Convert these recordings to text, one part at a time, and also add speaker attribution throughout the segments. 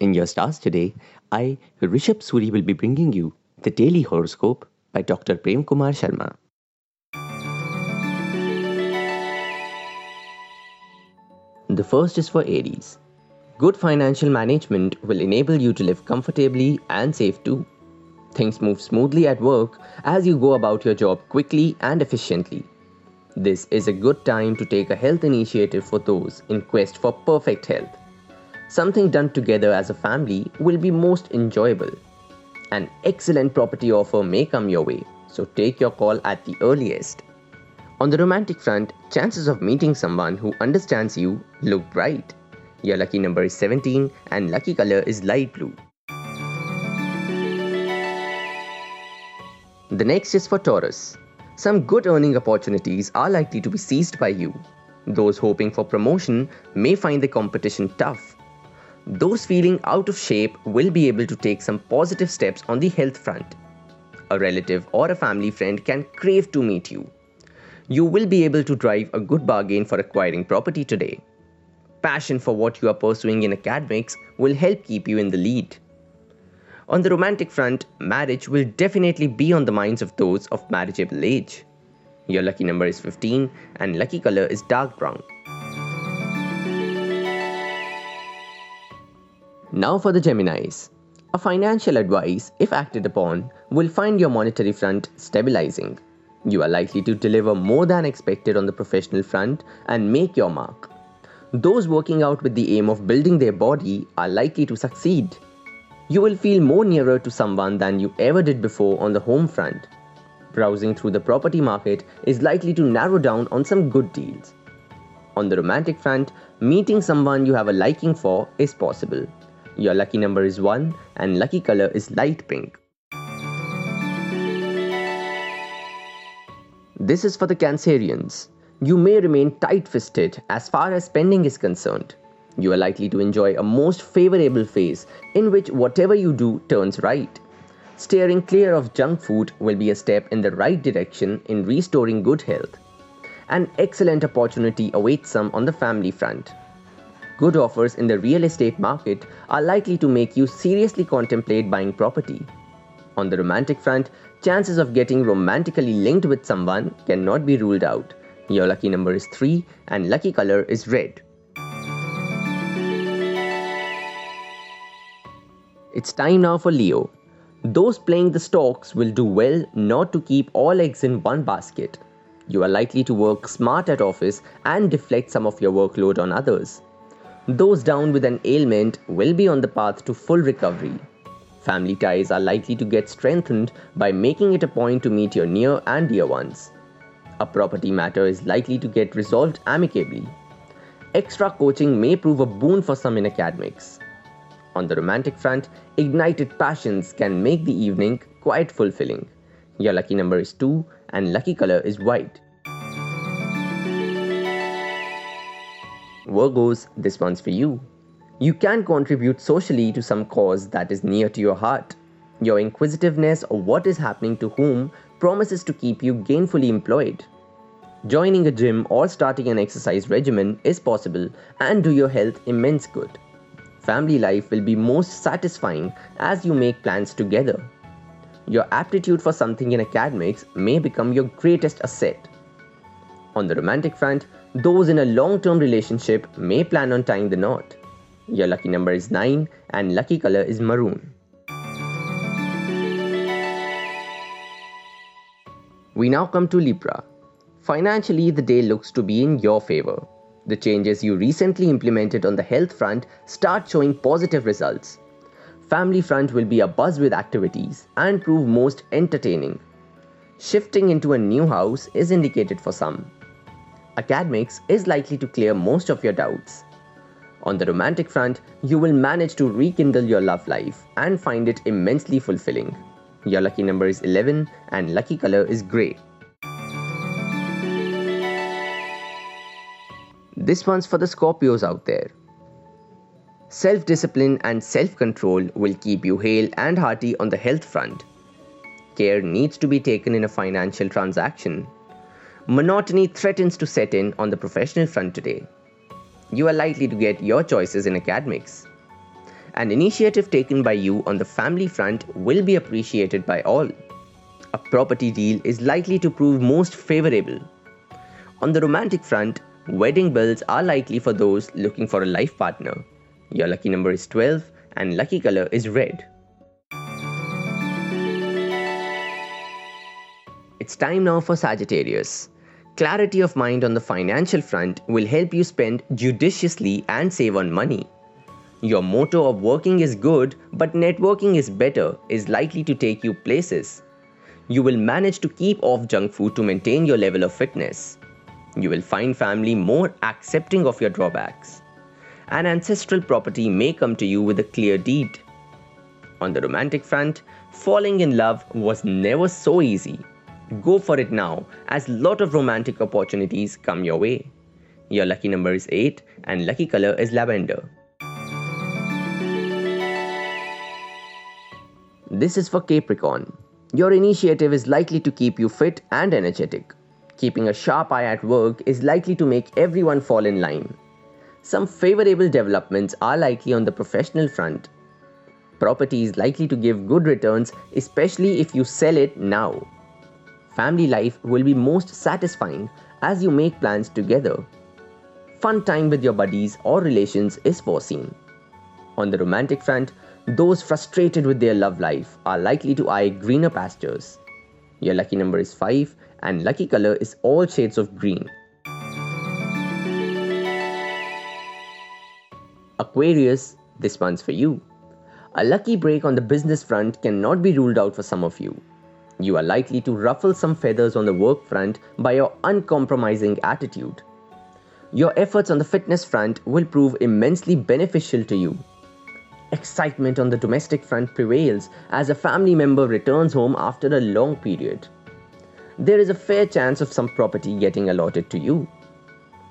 Speaker 1: In your stars today, I, Rishabh Suri, will be bringing you the daily horoscope by Dr. Prem Kumar Sharma. The first is for Aries. Good financial management will enable you to live comfortably and safe too. Things move smoothly at work as you go about your job quickly and efficiently. This is a good time to take a health initiative for those in quest for perfect health. Something done together as a family will be most enjoyable. An excellent property offer may come your way, so take your call at the earliest. On the romantic front, chances of meeting someone who understands you look bright. Your lucky number is 17 and lucky color is light blue. The next is for Taurus. Some good earning opportunities are likely to be seized by you. Those hoping for promotion may find the competition tough. Those feeling out of shape will be able to take some positive steps on the health front. A relative or a family friend can crave to meet you. You will be able to drive a good bargain for acquiring property today. Passion for what you are pursuing in academics will help keep you in the lead. On the romantic front, marriage will definitely be on the minds of those of marriageable age. Your lucky number is 15 and lucky color is dark brown. Now for the Geminis. A financial advice, if acted upon, will find your monetary front stabilizing. You are likely to deliver more than expected on the professional front and make your mark. Those working out with the aim of building their body are likely to succeed. You will feel more nearer to someone than you ever did before on the home front. Browsing through the property market is likely to narrow down on some good deals. On the romantic front, meeting someone you have a liking for is possible. Your lucky number is 1 and lucky color is light pink. This is for the Cancerians. You may remain tight fisted as far as spending is concerned. You are likely to enjoy a most favorable phase in which whatever you do turns right. Steering clear of junk food will be a step in the right direction in restoring good health. An excellent opportunity awaits some on the family front. Good offers in the real estate market are likely to make you seriously contemplate buying property. On the romantic front, chances of getting romantically linked with someone cannot be ruled out. Your lucky number is 3 and lucky color is red. It's time now for Leo. Those playing the stocks will do well not to keep all eggs in one basket. You are likely to work smart at office and deflect some of your workload on others. Those down with an ailment will be on the path to full recovery. Family ties are likely to get strengthened by making it a point to meet your near and dear ones. A property matter is likely to get resolved amicably. Extra coaching may prove a boon for some in academics. On the romantic front, ignited passions can make the evening quite fulfilling. Your lucky number is 2 and lucky color is white. Virgos, this one's for you. You can contribute socially to some cause that is near to your heart. Your inquisitiveness of what is happening to whom promises to keep you gainfully employed. Joining a gym or starting an exercise regimen is possible and do your health immense good. Family life will be most satisfying as you make plans together. Your aptitude for something in academics may become your greatest asset. On the romantic front, those in a long term relationship may plan on tying the knot. Your lucky number is 9 and lucky color is maroon. We now come to Libra. Financially, the day looks to be in your favor. The changes you recently implemented on the health front start showing positive results. Family front will be a buzz with activities and prove most entertaining. Shifting into a new house is indicated for some. Academics is likely to clear most of your doubts. On the romantic front, you will manage to rekindle your love life and find it immensely fulfilling. Your lucky number is 11 and lucky color is grey. This one's for the Scorpios out there. Self discipline and self control will keep you hale and hearty on the health front. Care needs to be taken in a financial transaction. Monotony threatens to set in on the professional front today. You are likely to get your choices in academics. An initiative taken by you on the family front will be appreciated by all. A property deal is likely to prove most favorable. On the romantic front, Wedding bells are likely for those looking for a life partner. Your lucky number is 12 and lucky color is red. It's time now for Sagittarius. Clarity of mind on the financial front will help you spend judiciously and save on money. Your motto of working is good but networking is better is likely to take you places. You will manage to keep off junk food to maintain your level of fitness you will find family more accepting of your drawbacks. An ancestral property may come to you with a clear deed. On the romantic front, falling in love was never so easy. Go for it now, as lot of romantic opportunities come your way. Your lucky number is 8 and lucky color is lavender. This is for Capricorn. Your initiative is likely to keep you fit and energetic. Keeping a sharp eye at work is likely to make everyone fall in line. Some favorable developments are likely on the professional front. Property is likely to give good returns, especially if you sell it now. Family life will be most satisfying as you make plans together. Fun time with your buddies or relations is foreseen. On the romantic front, those frustrated with their love life are likely to eye greener pastures. Your lucky number is 5 and lucky color is all shades of green. Aquarius, this one's for you. A lucky break on the business front cannot be ruled out for some of you. You are likely to ruffle some feathers on the work front by your uncompromising attitude. Your efforts on the fitness front will prove immensely beneficial to you. Excitement on the domestic front prevails as a family member returns home after a long period there is a fair chance of some property getting allotted to you.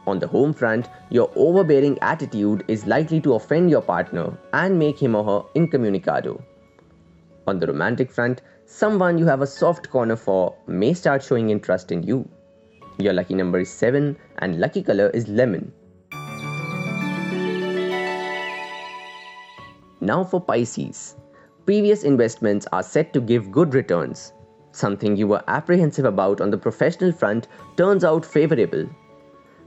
Speaker 1: On the home front, your overbearing attitude is likely to offend your partner and make him or her incommunicado. On the romantic front, someone you have a soft corner for may start showing interest in you. Your lucky number is 7 and lucky color is lemon. Now for Pisces. Previous investments are set to give good returns Something you were apprehensive about on the professional front turns out favorable.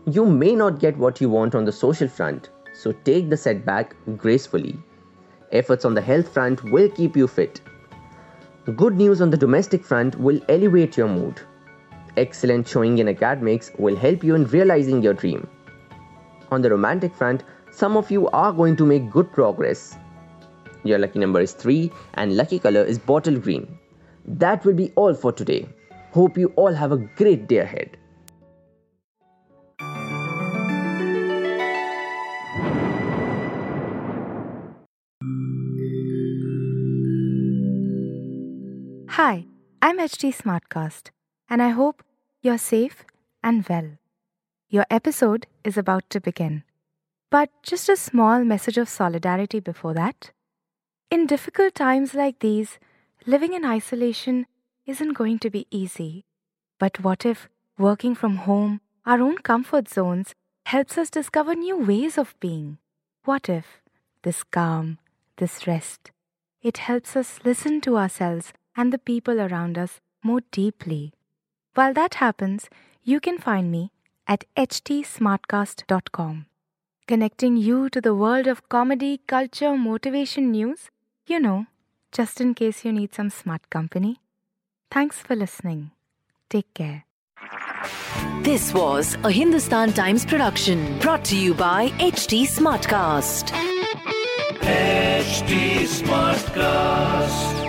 Speaker 1: You may not get what you want on the social front, so take the setback gracefully. Efforts on the health front will keep you fit. Good news on the domestic front will elevate your mood. Excellent showing in academics will help you in realizing your dream. On the romantic front, some of you are going to make good progress. Your lucky number is 3 and lucky color is bottle green. That will be all for today. Hope you all have a great day ahead.
Speaker 2: Hi, I'm HT Smartcast, and I hope you're safe and well. Your episode is about to begin. But just a small message of solidarity before that. In difficult times like these, Living in isolation isn't going to be easy. But what if working from home, our own comfort zones, helps us discover new ways of being? What if this calm, this rest, it helps us listen to ourselves and the people around us more deeply? While that happens, you can find me at htsmartcast.com, connecting you to the world of comedy, culture, motivation news, you know, just in case you need some smart company. Thanks for listening. Take care.
Speaker 3: This was a Hindustan Times production brought to you by HT Smartcast.
Speaker 4: Hey. HT Smartcast.